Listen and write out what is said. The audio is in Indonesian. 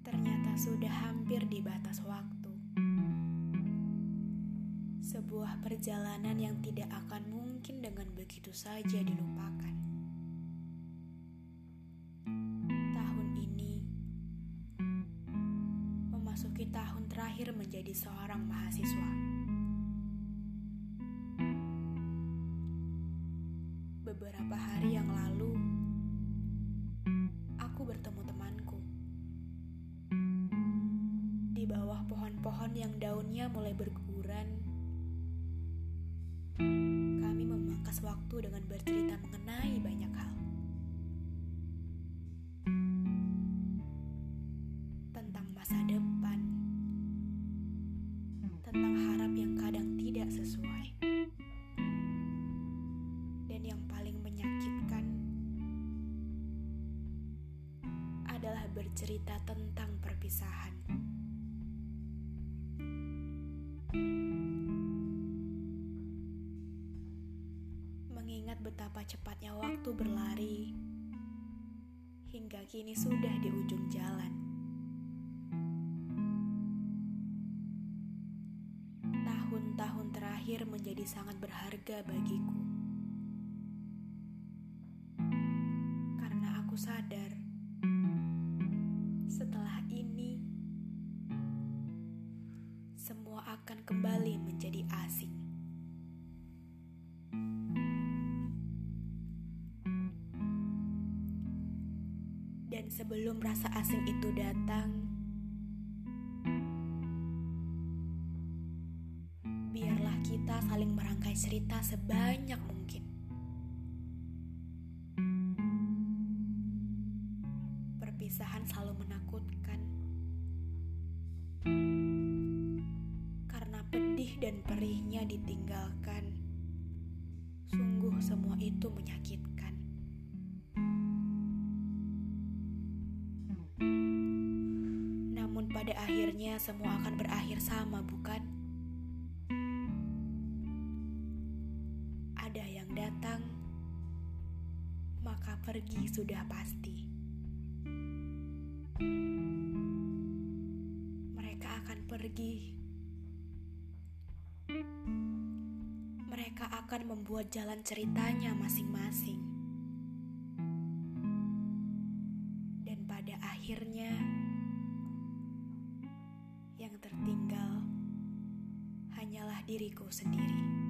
ternyata sudah hampir di batas waktu. Sebuah perjalanan yang tidak akan mungkin dengan begitu saja dilupakan. Tahun ini memasuki tahun terakhir menjadi seorang mahasiswa. Beberapa hari yang lalu, aku bertemu temanku bawah pohon-pohon yang daunnya mulai berguguran. Kami memangkas waktu dengan bercerita mengenai banyak hal. Tentang masa depan, tentang harap yang kadang tidak sesuai, dan yang paling menyakitkan adalah bercerita tentang perpisahan. Mengingat betapa cepatnya waktu berlari, hingga kini sudah di ujung jalan. Tahun-tahun terakhir menjadi sangat berharga bagiku. Karena aku sadar, kembali menjadi asing. Dan sebelum rasa asing itu datang, biarlah kita saling merangkai cerita sebanyak mungkin. Perpisahan selalu menakutkan. Ditinggalkan. Sungguh semua itu menyakitkan. Namun pada akhirnya semua akan berakhir sama, bukan? Ada yang datang, maka pergi sudah pasti. Mereka akan pergi. Mereka akan membuat jalan ceritanya masing-masing. Dan pada akhirnya, yang tertinggal hanyalah diriku sendiri.